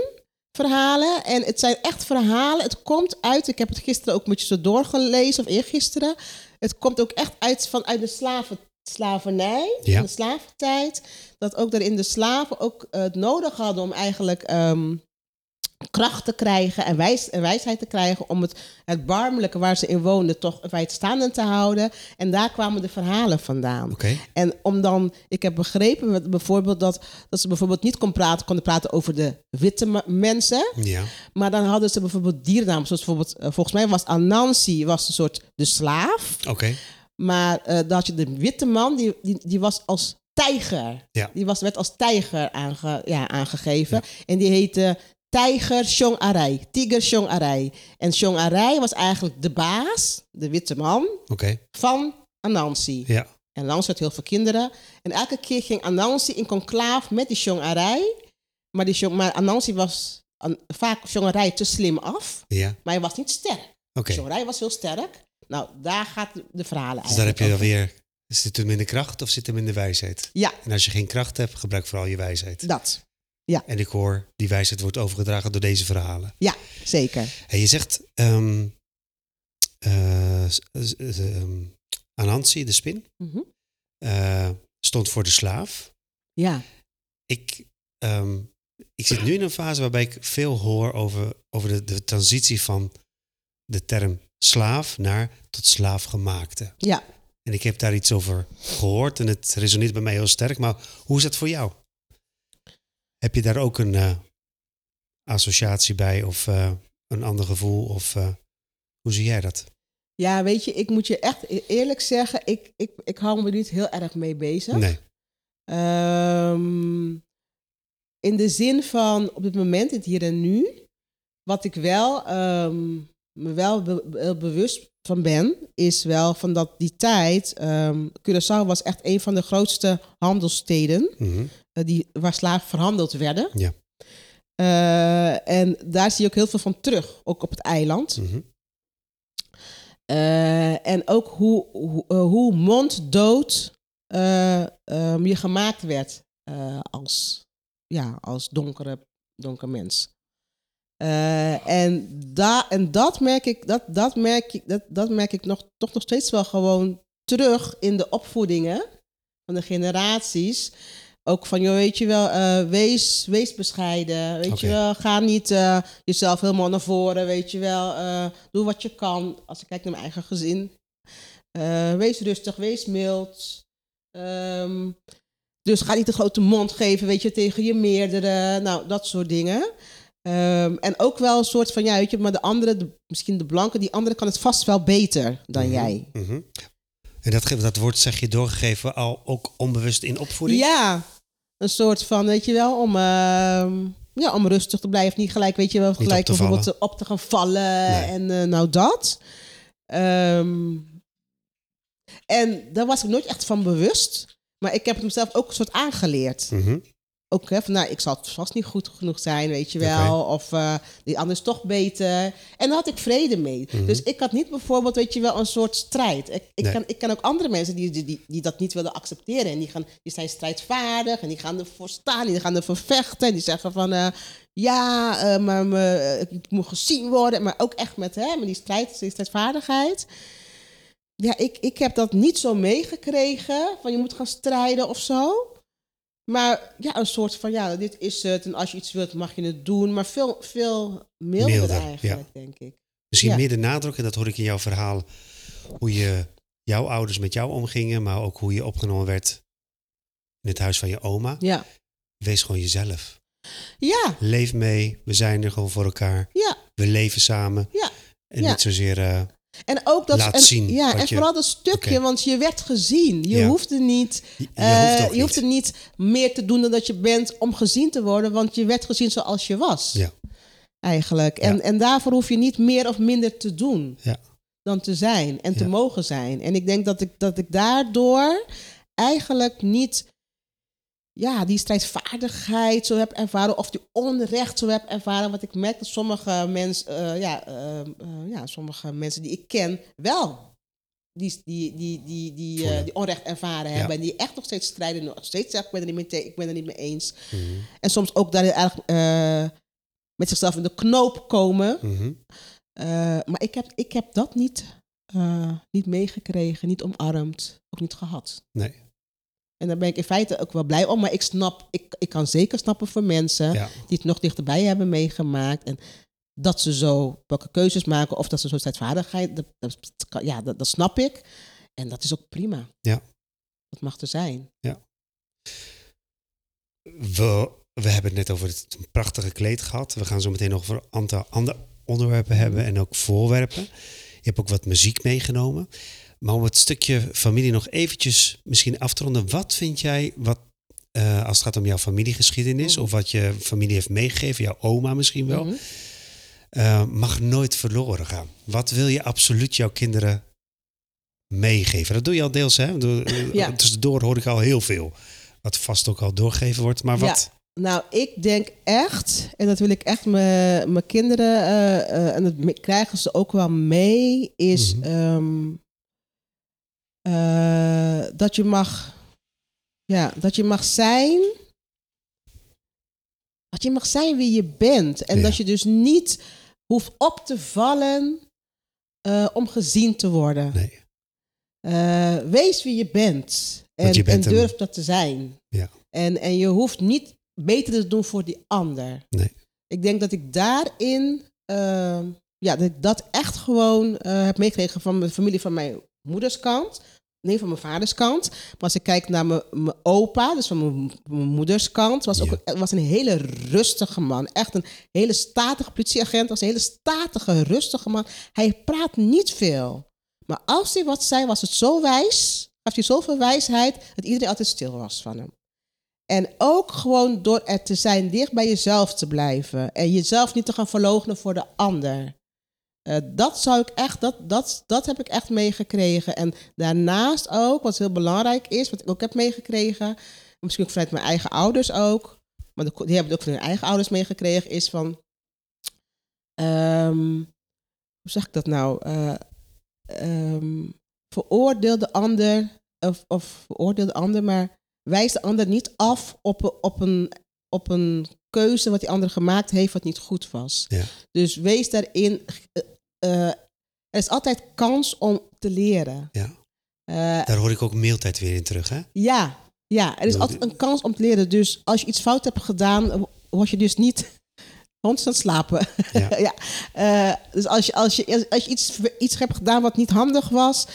verhalen. En het zijn echt verhalen. Het komt uit, ik heb het gisteren ook een beetje zo doorgelezen, of eergisteren. Het komt ook echt uit vanuit de slaven, slavernij, Ja. de slaventijd. Dat ook daarin de slaven ook eh, het nodig hadden om eigenlijk ehm, kracht te krijgen en, wijs, en wijsheid te krijgen om het, het barmelijke waar ze in woonden toch wijdstaande te houden. En daar kwamen de verhalen vandaan. Oké. En om dan, ik heb begrepen met- bijvoorbeeld dat, dat ze bijvoorbeeld niet kon praten, konden praten over de witte me- mensen. Ja. Maar dan hadden ze bijvoorbeeld diernamen, zoals bijvoorbeeld, eh, volgens mij was Anansi was een soort de slaaf. Oké. Maar eh had je de witte man, die, die, die was als tijger. Ja. Die was, werd als tijger aange, ja, aangegeven. En die heette Tijger Shong Arai. Tiger Shong Arai. En Shong Arai was eigenlijk de baas, de witte man, Oké. van Anansi. Ja. En Anansi had heel veel kinderen. En elke keer ging Anansi in conclaaf met die Shong Arai. Maar, die maar Anansi was an- vaak Shong Arai te slim af. Ja. Maar hij was niet sterk. Oké. Shong Arai was heel sterk. Nou, daar gaat de, verhalen Dus daar heb eigenlijk je alweer... Zit hem in de kracht of zit hem in de wijsheid? Ja, En als je geen kracht hebt, gebruik vooral je wijsheid. dat. En ik hoor, die wijsheid wordt overgedragen door deze verhalen. Ja, zeker. En je zegt, ehm eh, s- s- ehm, Anansi, de spin, Mhm. eh, stond voor de slaaf. Ja, Ik, ehm, ik zit nu in een fase waarbij ik veel hoor over, over de, de transitie van de term slaaf naar tot slaafgemaakte. ja. En ik heb daar iets over gehoord en het resoneert bij mij heel sterk. Maar hoe is dat voor jou? Heb je daar ook een eh, associatie bij of eh, een ander gevoel? Of eh, hoe zie jij dat? Ja, weet je, ik moet je echt e- eerlijk zeggen, ik, ik, ik hou me niet heel erg mee bezig. Nee. Ehm, in de zin van op dit moment, het hier en nu, wat ik wel ehm, me wel be- be- bewust van ben, is wel van dat die tijd, ehm Curaçao was echt een van de grootste handelssteden Mhm. eh, die, waar slaven verhandeld werden. Ja. Eh, en daar zie je ook heel veel van terug, ook op het eiland. Mhm. Eh, en ook hoe, hoe, hoe monddood eh, ehm, je gemaakt werd als, ja, als donkere, donker mens. Eh, en, da, en dat merk ik, dat, dat merk ik, dat, dat merk ik nog, toch nog steeds wel gewoon terug in de opvoedingen van de generaties. Ook van, joh, weet je wel, eh, wees, wees bescheiden. Weet je wel, ga niet eh, jezelf helemaal naar voren. Weet je wel, doe wat je kan. Als ik kijk naar mijn eigen gezin. Wees rustig, wees mild. Ehm, dus ga niet een grote mond geven, weet je, tegen je meerdere. Nou, dat soort dingen. Ehm, en ook wel een soort van, ja, weet je, maar de andere, de- misschien de blanke, die andere kan het vast wel beter dan Mhm. jij. Mhm. En dat, dat wordt, zeg je, doorgegeven al ook onbewust in opvoeding? Ja, een soort van, weet je wel, om, ehm, ja, om rustig te blijven. Niet gelijk, weet je wel, gelijk op te bijvoorbeeld vallen. eh, op te gaan vallen. Nee. En eh, nou dat. Ehm, en daar was ik nooit echt van bewust. Maar ik heb het mezelf ook een soort aangeleerd. Mhm. Ook hè, van, nou, ik zal vast niet goed genoeg zijn, weet je wel. Of eh, die ander is toch beter. En daar had ik vrede mee. Mhm. Dus ik had niet bijvoorbeeld, weet je wel, een soort strijd. Ik, ik, Nee. kan, ik ken ook andere mensen die, die, die, die dat niet willen accepteren. En die, gaan, die zijn strijdvaardig en die gaan ervoor staan. Die gaan ervoor vechten. En die zeggen van, eh, ja, eh, maar me, ik moet gezien worden. Maar ook echt met, hè, met die, strijd, die strijdvaardigheid. Ja, ik, ik heb dat niet zo meegekregen. Van je moet gaan strijden of zo. Maar ja, een soort van, ja, dit is het. En als je iets wilt, mag je het doen. Maar veel, veel milder, Milder, eigenlijk, denk ik. Misschien Ja. meer de nadruk, en dat hoor ik in jouw verhaal, hoe je jouw ouders met jou omgingen, maar ook hoe je opgenomen werd in het huis van je oma. Ja, Wees gewoon jezelf. ja, Leef mee, we zijn er gewoon voor elkaar. ja. We leven samen. Ja. En Ja. niet zozeer... eh, En ook dat... Laat en, zien Ja, en je- vooral dat stukje, want je werd gezien. Je Ja. hoefde niet... je, je eh, hoeft je niet. hoefde niet meer te doen dan dat je bent om gezien te worden, want je werd gezien zoals je was. Ja. Eigenlijk. En, Ja. en daarvoor hoef je niet meer of minder te doen Ja. dan te zijn en te mogen zijn. En ik denk dat ik, dat ik daardoor eigenlijk niet ja, die strijdvaardigheid zo heb ervaren of die onrecht zo heb ervaren. Wat ik merk dat sommige mensen, eh, ja, eh, eh, ja, sommige mensen die ik ken wel die, die, die, die, die, die onrecht ervaren Ja. hebben. En die echt nog steeds strijden. Nog steeds zeggen, ik ben er niet mee, ik ben er niet mee eens. Mhm. En soms ook daar eh, met zichzelf in de knoop komen. Mhm. Maar ik heb, ik heb dat niet, niet meegekregen, niet omarmd, ook niet gehad. Nee. En daar ben ik in feite ook wel blij om. Maar ik snap, ik, ik kan zeker snappen voor mensen Ja. die het nog dichterbij hebben meegemaakt. En dat ze zo welke keuzes maken of dat ze zo strijdvaardigheid, dat, dat, ja, dat, dat snap ik. En dat is ook prima. Ja. Dat mag er zijn. We, we hebben het net over het prachtige kleed gehad. We gaan zo meteen nog over een aantal andere onderwerpen hebben en ook voorwerpen. Je hebt ook wat muziek meegenomen. Maar om het stukje familie nog eventjes misschien af te ronden. Wat vind jij, wat, eh, als het gaat om jouw familiegeschiedenis... Mhm. of wat je familie heeft meegegeven, jouw oma misschien wel... Mhm. eh, mag nooit verloren gaan. Wat wil je absoluut jouw kinderen meegeven? Dat doe je al deels, hè? Eh, Ja. Tussendoor hoor ik al heel veel. Wat vast ook al doorgegeven wordt. Maar wat... Nou, ik denk echt, en dat wil ik echt mijn kinderen, en dat krijgen ze ook wel mee, is Mhm. ehm, eh, dat je mag, ja, dat je mag zijn, dat je mag zijn wie je bent. En Ja. dat je dus niet hoeft op te vallen eh, om gezien te worden. Nee. Eh, wees wie je bent. En, Want je bent en een- durf dat te zijn. Ja. En, en je hoeft niet beter te doen voor die ander. Nee. Ik denk dat ik daarin, ja, dat ik dat echt gewoon heb meegekregen van mijn familie van mijn moeders kant. Nee, van mijn vaders kant. Maar als ik kijk naar mijn, mijn opa, dus van mijn, mijn moeders kant, was, ook, Ja. was een hele rustige man. Echt een hele statige politieagent, was een hele statige, rustige man. Hij praat niet veel. Maar als hij wat zei, was het zo wijs, had hij zoveel wijsheid, dat iedereen altijd stil was van hem. En ook gewoon door er te zijn, dicht bij jezelf te blijven. En jezelf niet te gaan verloochenen voor de ander. Eh, dat zou ik echt, dat, dat, dat heb ik echt meegekregen. En daarnaast ook, wat heel belangrijk is, wat ik ook heb meegekregen, misschien ook vanuit mijn eigen ouders ook, maar die hebben het ook van hun eigen ouders meegekregen, is van, ehm, hoe zeg ik dat nou? Eh, ehm, veroordeel de ander, of, of veroordeel de ander, maar wijs de ander niet af op, een- op, een, op een keuze wat die ander gemaakt heeft wat niet goed was. Ja. Dus wees daarin. Eh, er is altijd kans om te leren. Ja. Eh, Daar hoor ik ook mailtijd weer in terug, hè? ja, ja, er is altijd een kans om te leren. Dus als je iets fout hebt gedaan, word je dus niet constant slapen. Ja. ja. Eh, dus als je, als je, als je iets, iets hebt gedaan wat niet handig was,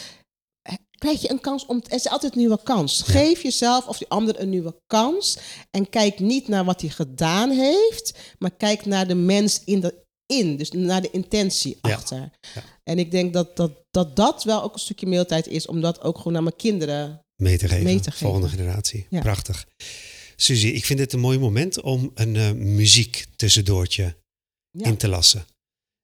krijg je een kans om. Er is altijd een nieuwe kans. Ja. Geef jezelf of die ander een nieuwe kans. En kijk niet naar wat hij gedaan heeft, maar kijk naar de mens in de. In, dus naar de intentie achter. Ja. En ik denk dat dat, dat dat wel ook een stukje mailtijd is, om dat ook gewoon naar mijn kinderen Mee te geven. Mee te geven. Volgende generatie. Ja. Prachtig. Suzy, ik vind dit een mooi moment om een eh, muziek tussendoortje in te lassen.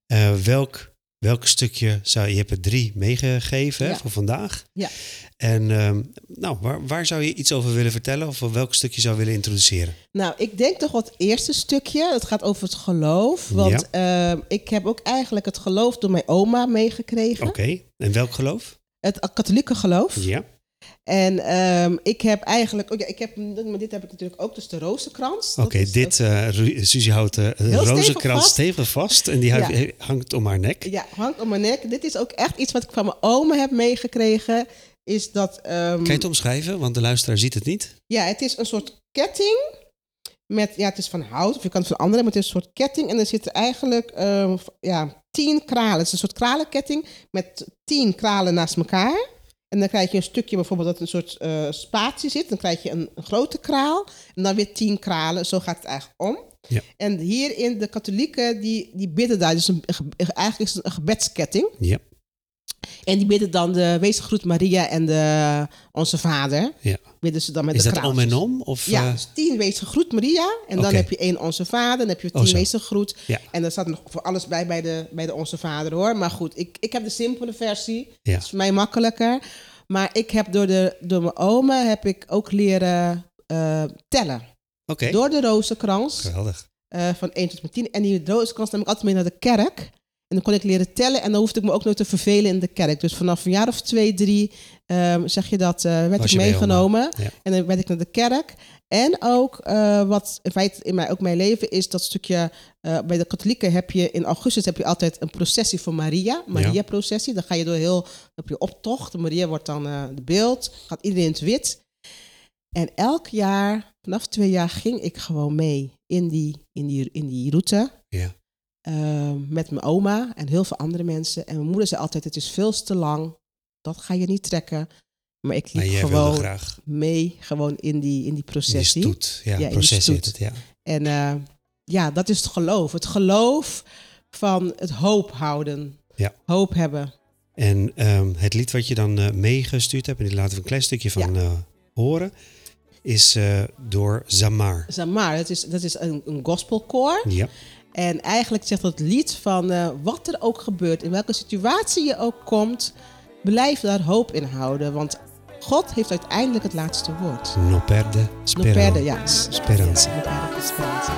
Eh, welk, welk stukje zou je... Je hebt er drie meegegeven Ja. voor vandaag. Ja. En ehm, nou, waar, waar zou je iets over willen vertellen? Of welk stukje zou je willen introduceren? Nou, ik denk toch wat het eerste stukje. Het gaat over het geloof. Want ehm, ik heb ook eigenlijk het geloof door mijn oma meegekregen. Oké. En welk geloof? Het katholieke geloof. Ja. En ehm, ik heb eigenlijk... Oh ja, ik heb, maar dit heb ik natuurlijk ook, dus de rozenkrans. Oké, dit, eh Suzy houdt de Heel stevig rozenkrans vast. stevig vast. En die Ja. hangt om haar nek. ja, hangt om mijn nek. Dit is ook echt iets wat ik van mijn oma heb meegekregen. Is dat... ehm, Kan je het omschrijven? Want de luisteraar ziet het niet. Ja, het is een soort ketting. Met, ja, het is van hout, of je kan het van andere, maar het is een soort ketting. En er zitten eigenlijk ehm, ja, tien kralen. Het is een soort kralenketting met tien kralen naast elkaar. En dan krijg je een stukje bijvoorbeeld dat een soort eh, spatie zit. Dan krijg je een, een grote kraal. En dan weer tien kralen. Zo gaat het eigenlijk om. Ja. En hierin, de katholieken, die, die bidden daar. Dus een, een ge- eigenlijk is het een gebedsketting. Ja. En die bidden dan de Wezengroet Maria en de Onze Vader. Ja. Bidden ze dan met Is de dat om kraaltjes. en om? Of, Ja, dus tien wees gegroet Maria. En dan heb je één Onze Vader. Dan heb je Oh, tien wees gegroet. Ja. En daar staat nog voor alles bij bij de, bij de Onze Vader hoor. Maar goed, ik, ik heb de simpele versie. Ja. Dat is voor mij makkelijker. Maar ik heb door, de, door mijn oma heb ik ook leren eh, tellen. Oké, Door de rozenkrans geweldig. eh, van 1 tot en met 10. En die rozenkrans nam ik altijd mee naar de kerk. En dan kon ik leren tellen en dan hoefde ik me ook nooit te vervelen in de kerk. Dus vanaf een jaar of twee, drie, ehm, zeg je dat, eh, werd Was ik meegenomen. Ja. En dan werd ik naar de kerk. En ook eh, wat in feite in mijn, ook mijn leven is dat stukje. eh, bij de katholieken heb je in augustus heb je altijd een processie voor Maria. Maria-processie. Dan ga je door heel. Dan heb je optocht. Maria wordt dan de beeld. Gaat iedereen in het wit. En elk jaar, vanaf twee jaar, ging ik gewoon mee in die, in die, in die route. Ja. Ehm, met mijn oma en heel veel andere mensen. En mijn moeder zei altijd, het is veel te lang. Dat ga je niet trekken. Maar ik liep gewoon graag mee gewoon in die, in die in die processie. stoet. Ja, Ja, in die proces stoet. het, ja. En eh, ja, dat is het geloof. Het geloof van het hoop houden. Ja. Hoop hebben. En ehm, het lied wat je dan eh, meegestuurd hebt, en die laten we een klein stukje van eh, horen, is door Zamar. Zamar, dat is, dat is een, een gospelkoor. Ja, En eigenlijk zegt dat lied van eh, wat er ook gebeurt, in welke situatie je ook komt, blijf daar hoop in houden. Want God heeft uiteindelijk het laatste woord. no perde No speranza. perde, ja. Speranza. No perde esperanza.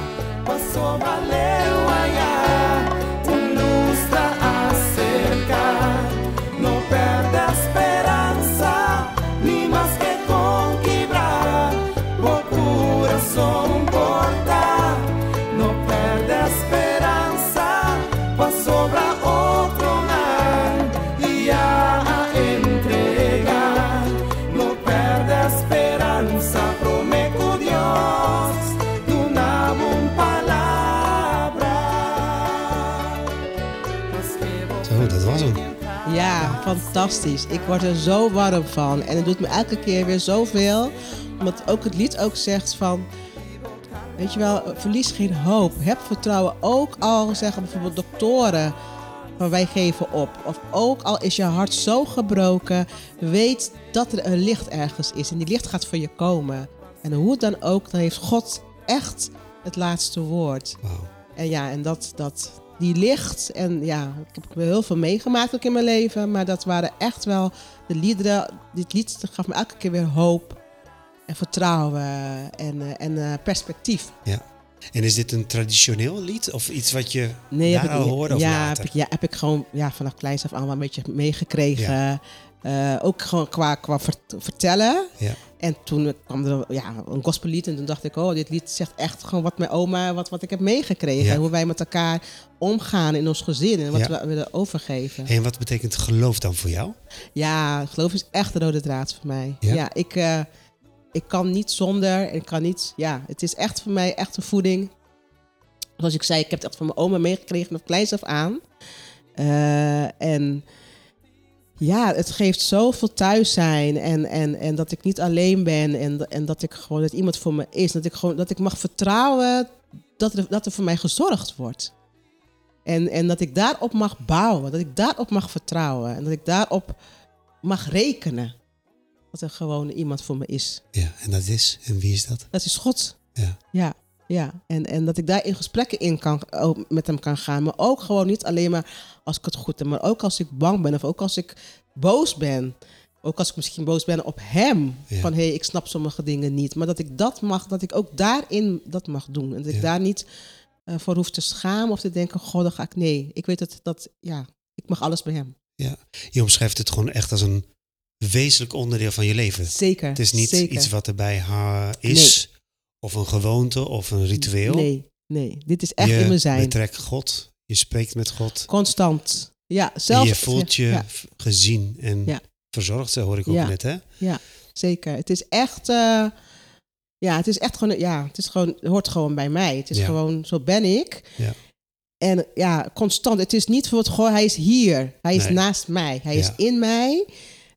Fantastisch. Ik word er zo warm van. En het doet me elke keer weer zoveel. Omdat ook het lied ook zegt van... Weet je wel, verlies geen hoop. Heb vertrouwen. Ook al zeggen bijvoorbeeld doktoren van wij geven op. Of ook al is je hart zo gebroken. Weet dat er een licht ergens is. En die licht gaat voor je komen. En hoe het dan ook, dan heeft God echt het laatste woord. En ja, en dat, dat, die licht. En ja, ik heb heel veel meegemaakt ook in mijn leven. Maar dat waren echt wel de liederen. Dit lied gaf me elke keer weer hoop. En vertrouwen. En, eh, en eh, perspectief. Ja. En is dit een traditioneel lied? Of iets wat je Nee, daar al hoorde of ja, later? heb ik, ja, heb ik gewoon ja, vanaf kleins af aan wel een beetje meegekregen. Eh, ook gewoon qua, qua vert- vertellen. Ja. En toen kwam er ja, een gospellied en toen dacht ik, oh, dit lied zegt echt gewoon wat mijn oma, wat, wat ik heb meegekregen. Ja. En hoe wij met elkaar omgaan in ons gezin en wat Ja. we willen overgeven. En wat betekent geloof dan voor jou? Ja, geloof is echt de rode draad voor mij. Ja? Ja, ik, eh, ik kan niet zonder. Ik kan niet. Ja, het is echt voor mij echt een voeding. Zoals ik zei, ik heb het echt van mijn oma meegekregen vanaf kleins af aan. Eh, en ja, het geeft zoveel thuis zijn. En, en, en dat ik niet alleen ben. En, en dat ik gewoon dat iemand voor me is. Dat ik gewoon dat ik mag vertrouwen dat er, dat er voor mij gezorgd wordt. En, en dat ik daarop mag bouwen. Dat ik daarop mag vertrouwen. En dat ik daarop mag rekenen. Dat er gewoon iemand voor me is. Ja, en dat is? En wie is dat? Dat is God. Ja. Ja, ja. En, en dat ik daar in gesprekken in kan, met hem kan gaan. Maar ook gewoon niet alleen maar als ik het goed heb. Maar ook als ik bang ben. Of ook als ik boos ben. Ook als ik misschien boos ben op hem. Ja. Van hé, hey, ik snap sommige dingen niet. Maar dat ik dat mag, dat ik ook daarin dat mag doen. En dat ik daar niet eh, voor hoef te schamen of te denken, goh, dan ga ik. Nee, ik weet dat, dat ja, ik mag alles bij hem. Ja. Je omschrijft het gewoon echt als een wezenlijk onderdeel van je leven. Zeker. Het is niet zeker. iets wat erbij is, of een gewoonte, of een ritueel. Nee, nee. Dit is echt je in mijn zijn. betrekt God, je spreekt met God. Constant. Ja, En zelf. je voelt je Ja, gezien en Ja. verzorgd, zo hoor ik ook Ja. net. Hè? zeker. Het is echt. eh, ja, het is echt gewoon. Ja, het is gewoon. Het hoort gewoon bij mij. Het is Ja. gewoon. Zo ben ik. Ja. En ja, constant. Het is niet voor het gewoon. Hij is hier. Hij is Nee. naast mij. Hij Ja. is in mij.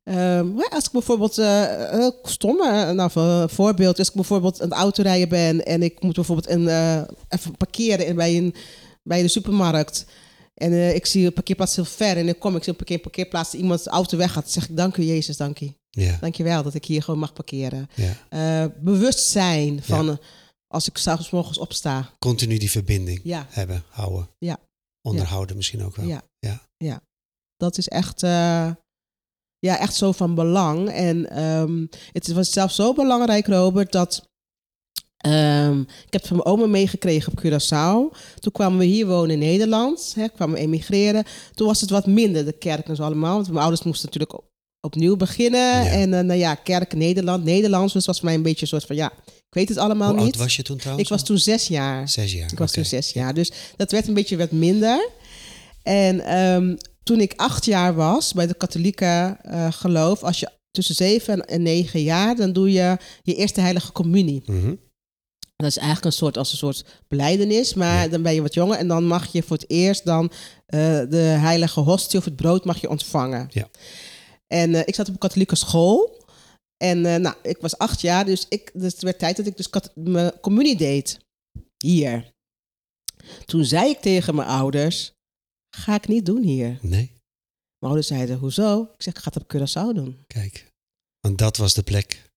Ehm, als ik bijvoorbeeld, eh heel stom, eh, nou, een voorbeeld, als ik bijvoorbeeld aan het autorijden ben en ik moet bijvoorbeeld een, eh, even parkeren in, bij, een, bij de supermarkt. En eh, ik zie een parkeerplaats heel ver en ik kom, ik zie een parkeer, parkeerplaats, iemand de auto weg gaat, dan zeg ik dank u Jezus, dank. Ja, Dank je wel dat ik hier gewoon mag parkeren. ja. Eh, bewustzijn van eh, als ik s'avonds morgens opsta. Continu die verbinding Ja, hebben, houden. Ja. Onderhouden misschien ook wel. Ja. ja. dat is echt, eh, ja, echt zo van belang. En ehm, het was zelfs zo belangrijk, Robert, dat ehm, ik heb het van mijn oma meegekregen op Curaçao. Toen kwamen we hier wonen in Nederland, hè, kwamen we emigreren. Toen was het wat minder, de kerk en zo allemaal. Want mijn ouders moesten natuurlijk op- opnieuw beginnen. Ja. En eh, nou ja, kerk Nederland, Nederlands. Dus was voor mij een beetje een soort van, ja, ik weet het allemaal Hoe niet. oud was je toen trouwens? Ik was toen zes jaar. Zes jaar. Ik was toen zes jaar. Dus dat werd een beetje wat minder. En ehm, toen ik acht jaar was bij de katholieke eh, geloof, als je tussen zeven en negen jaar, dan doe je je eerste heilige communie. Mhm. Dat is eigenlijk een soort als een soort beleidenis, maar Ja. dan ben je wat jonger en dan mag je voor het eerst dan eh, de heilige hostie of het brood mag je ontvangen. Ja. En eh, ik zat op een katholieke school en nou, ik was acht jaar, dus, ik, dus het werd tijd dat ik dus kat- mijn communie deed hier. Toen zei ik tegen mijn ouders, ga ik niet doen hier. Nee, Mijn ouders zeiden, hoezo? Ik zeg, ik ga het op Curaçao doen. kijk. Want dat was de plek.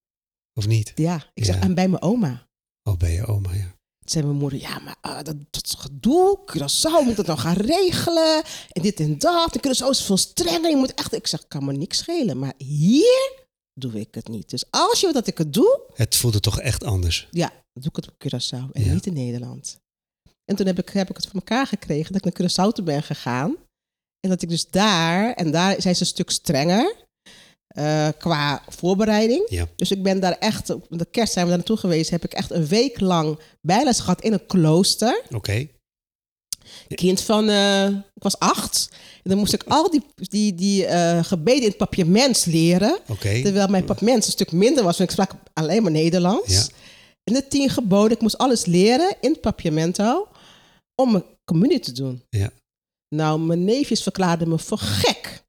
Of niet? Ja, ik zeg, Ja. en bij mijn oma. Oh, bij je oma, ja. Toen zei mijn moeder, ja, maar ah, dat, dat is gedoe. Curaçao moet dat nou gaan regelen. En dit en dat. En Curaçao is veel strenger. Je moet echt... Ik zeg, kan me niks schelen. Maar hier doe ik het niet. Dus als je wil dat ik het doe, Het voelde toch echt anders. ja, dan doe ik het op Curaçao. En Ja. niet in Nederland. En toen heb ik, heb ik het voor elkaar gekregen dat ik naar Curaçao ben gegaan. En dat ik dus daar... En daar zijn ze een stuk strenger. eh, qua voorbereiding. Ja. Dus ik ben daar echt, op de kerst zijn we daar naartoe geweest, heb ik echt een week lang bijles gehad in een klooster. Oké. Kind van, eh, ik was acht. En dan moest ik al die, die, die eh, gebeden in het papiermens leren. Oké. Terwijl mijn papiermens een stuk minder was, want ik sprak alleen maar Nederlands. Ja. En de tien geboden, ik moest alles leren in het papiermento om mijn communie te doen. Ja. Nou, mijn neefjes verklaarden me voor gek.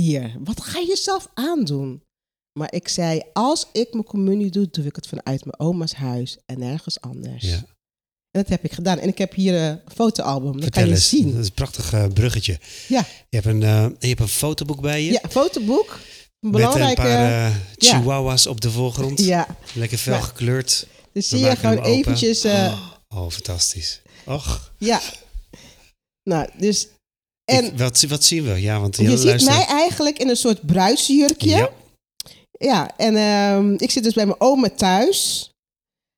Hier, wat ga je jezelf aandoen? Maar ik zei, als ik mijn communie doe, doe ik het vanuit mijn oma's huis en nergens anders. Ja. En dat heb ik gedaan. En ik heb hier een fotoalbum, dat Vertel kan je eens. zien. Dat is een prachtig eh, bruggetje. Ja, Je hebt een, eh, je hebt een fotoboek bij je. ja een fotoboek. Een Met een belangrijke... paar eh, ja. chihuahuas op de voorgrond. ja, Lekker fel gekleurd. dus zie je gewoon eventjes... Oh, fantastisch. Och. Ja. Nou, dus... En Ik- wat, wat zien we? Ja, want je ziet luisteren- mij eigenlijk in een soort bruidsjurkje. Ja, Ja, en ehm, ik zit dus bij mijn oma thuis.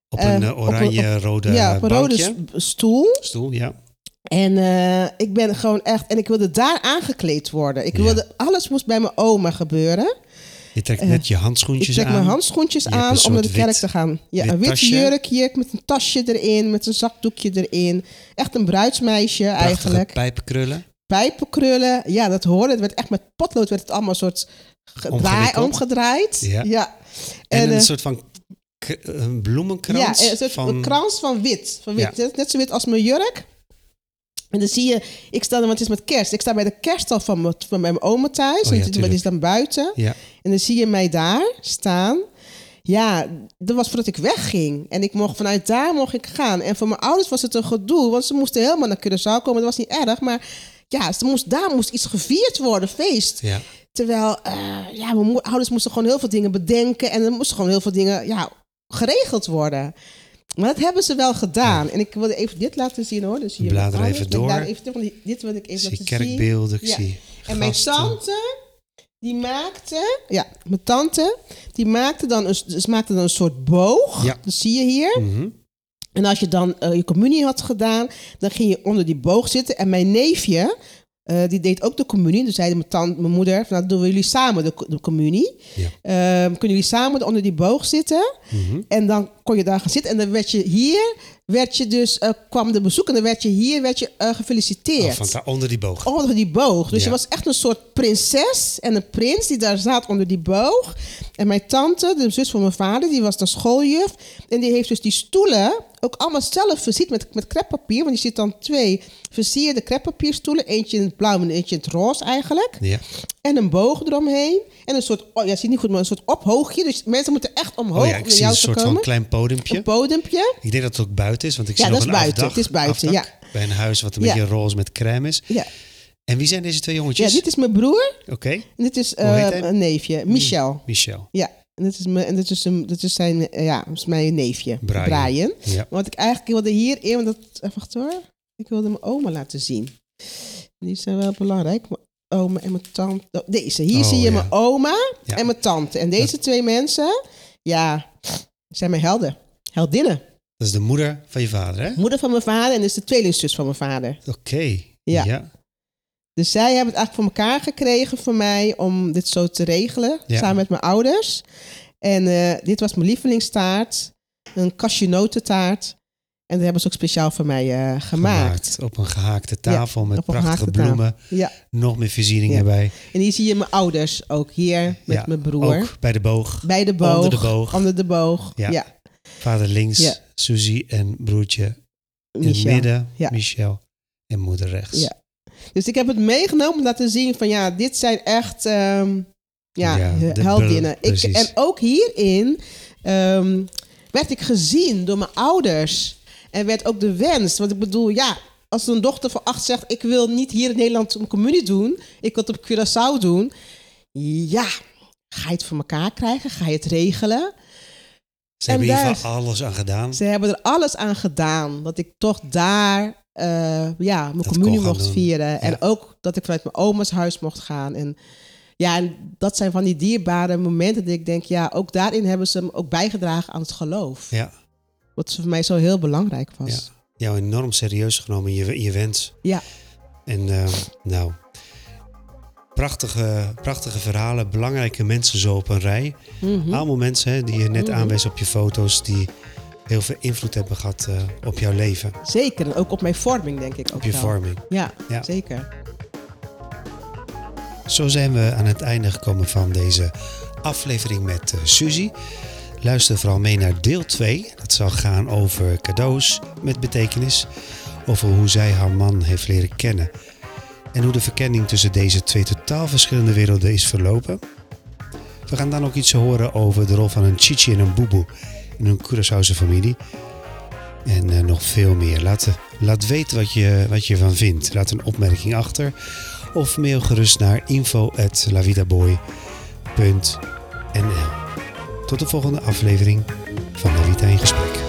op Eh, een eh, een- oranje-rode ja, op een rode bankje. stoel. stoel. Ja. En eh, ik ben gewoon echt... En ik wilde daar aangekleed worden. Ik Ja. wilde... Alles moest bij mijn oma gebeuren. Je trekt Eh, net je Ik handschoentjes trek aan. mijn handschoentjes Je hebt aan om naar de kerk wit- te gaan. Ja, wit een wit tasje. jurkje met een tasje erin, met een zakdoekje erin. Echt een bruidsmeisje Prachtige eigenlijk. pijpenkrullen. Pijpenkrullen, ja, dat hoorde. Het werd echt met potlood werd het allemaal een soort omgedraaid. Ja. ja. En, En, een eh, soort van een bloemenkrans. ja, een soort van... een krans van wit. Van wit. Ja. Net zo wit als mijn jurk. En dan zie je, ik sta, want het is met kerst. Ik sta bij de kerststal van mijn, van mijn oma thuis. Oh ja, en is dan buiten. Ja, En dan zie je mij daar staan. Ja, dat was voordat ik wegging. En ik mocht vanuit daar mocht ik gaan. En voor mijn ouders was het een gedoe, want ze moesten helemaal naar Curaçao komen. Dat was niet erg, maar ja, ze moest, daar moest iets gevierd worden, feest. ja. Terwijl, eh, ja, mijn ouders moesten gewoon heel veel dingen bedenken. En er moesten gewoon heel veel dingen, ja, geregeld worden. Maar dat hebben ze wel gedaan. En ik wilde even dit laten zien hoor. Dus hier Blader even. Ik door. even dit wil ik Ik even zie laten zien. kerkbeelden, ik Ja. zie En mijn tante, die maakte, ja, mijn tante, die maakte dan een, dus maakte dan een soort boog. Ja. Dat zie je hier. Mhm. En als je dan eh, je communie had gedaan, dan ging je onder die boog zitten. En mijn neefje, eh, die deed ook de communie. Dus zeiden mijn, tante, mijn moeder, van, nou doen we jullie samen de, de communie. Ja. Ehm, kunnen jullie samen onder die boog zitten? Mhm. En dan kon je daar gaan zitten. En dan werd je hier, werd je dus, eh, kwam de bezoek. En dan werd je hier, werd je eh, gefeliciteerd. Oh, van daar onder die boog. Onder die boog. Dus Ja. je was echt een soort prinses en een prins die daar zat onder die boog. En mijn tante, de zus van mijn vader, die was dan schooljuf. En die heeft dus die stoelen ook allemaal zelf versierd met, met kreppapier. Want je ziet dan twee versierde kreppapierstoelen. Eentje in het blauw en eentje in het roze eigenlijk. Ja. En een boog eromheen. En een soort, oh, ja, zie niet goed, maar een soort ophoogje. Dus mensen moeten echt omhoog Oh ja, ik zie jou een soort komen. van klein podiumpje. Een podiumpje. Ik denk dat het ook buiten is, want ik Ja, zie dat nog is een buiten. Het is buiten, ja. Bij een huis wat een Ja. beetje roze met crème is. Ja. En wie zijn deze twee ja, jongetjes? dit is mijn broer. Oké, En dit is eh, een neefje, Michel. Michel. Ja, en dit is, mijn, en dit is, een, dit is zijn, eh, ja, is mijn neefje, Brian. Brian. Ja. Wat ik eigenlijk wilde hier, want dat, even wachten hoor. Ik wilde mijn oma laten zien. Die zijn wel belangrijk. Mijn oma en mijn tante. oh, Deze, hier Oh, zie je ja. mijn oma Ja. en mijn tante. En deze twee mensen, ja, zijn mijn helden. Heldinnen. Dat is de moeder van je vader, hè? Moeder van mijn vader en dus de tweelingzus van mijn vader. Oké. Ja. ja. Dus zij hebben het eigenlijk voor elkaar gekregen voor mij om dit zo te regelen. Ja. Samen met mijn ouders. En eh, dit was mijn lievelingstaart. Een cashewnotentaart. En dat hebben ze ook speciaal voor mij eh, gemaakt. gemaakt. Op een gehaakte tafel met prachtige bloemen. Ja. Nog meer voorzieningen Ja. erbij. En hier zie je mijn ouders ook hier met mijn broer. Ook bij de boog. Bij de boog. Onder de boog. Onder de boog. Ja. Vader links. Suzy en broertje in het midden. Michel. En moeder rechts. Ja. Dus ik heb het meegenomen om laten zien van ja, dit zijn echt ehm, ja, heldinnen. Ik, en ook hierin ehm, werd ik gezien door mijn ouders. En werd ook de wens. Want ik bedoel, ja, als een dochter van acht zegt... ik wil niet hier in Nederland een communie doen. Ik wil het op Curaçao doen. Ja, ga je het voor elkaar krijgen? Ga je het regelen? Ze hebben En hier daar- van alles aan gedaan. Ze hebben er alles aan gedaan dat ik toch daar eh, ja, mijn Dat communie mocht doen. vieren. En ook dat ik vanuit mijn oma's huis mocht gaan. En ja, en dat zijn van die dierbare momenten dat ik denk, ja, ook daarin hebben ze me ook bijgedragen aan het geloof. Ja, Wat voor mij zo heel belangrijk was. ja. Jou enorm serieus genomen in je, in je wens. Ja. En eh, nou, prachtige, prachtige verhalen. Belangrijke mensen zo op een rij. Mhm. Allemaal mensen hè, die je net Mhm. aanwees op je foto's. Die heel veel invloed hebben gehad eh, op jouw leven. Zeker. En ook op mijn vorming, denk ik ook Op je wel. vorming. Ja, Ja. zeker. Zo zijn we aan het einde gekomen van deze aflevering met eh Suzy. Luister vooral mee naar deel 2. Dat zal gaan over cadeaus met betekenis. Over hoe zij haar man heeft leren kennen. En hoe de verkenning tussen deze twee totaal verschillende werelden is verlopen. We gaan dan ook iets horen over de rol van een Chichi en een Boeboe in een Curaçaose familie. En eh, nog veel meer. Laat, laat weten wat je, wat je ervan vindt. Laat een opmerking achter. Of mail gerust naar info.lavidaboy.nl Tot de volgende aflevering van La Vita in Gesprek.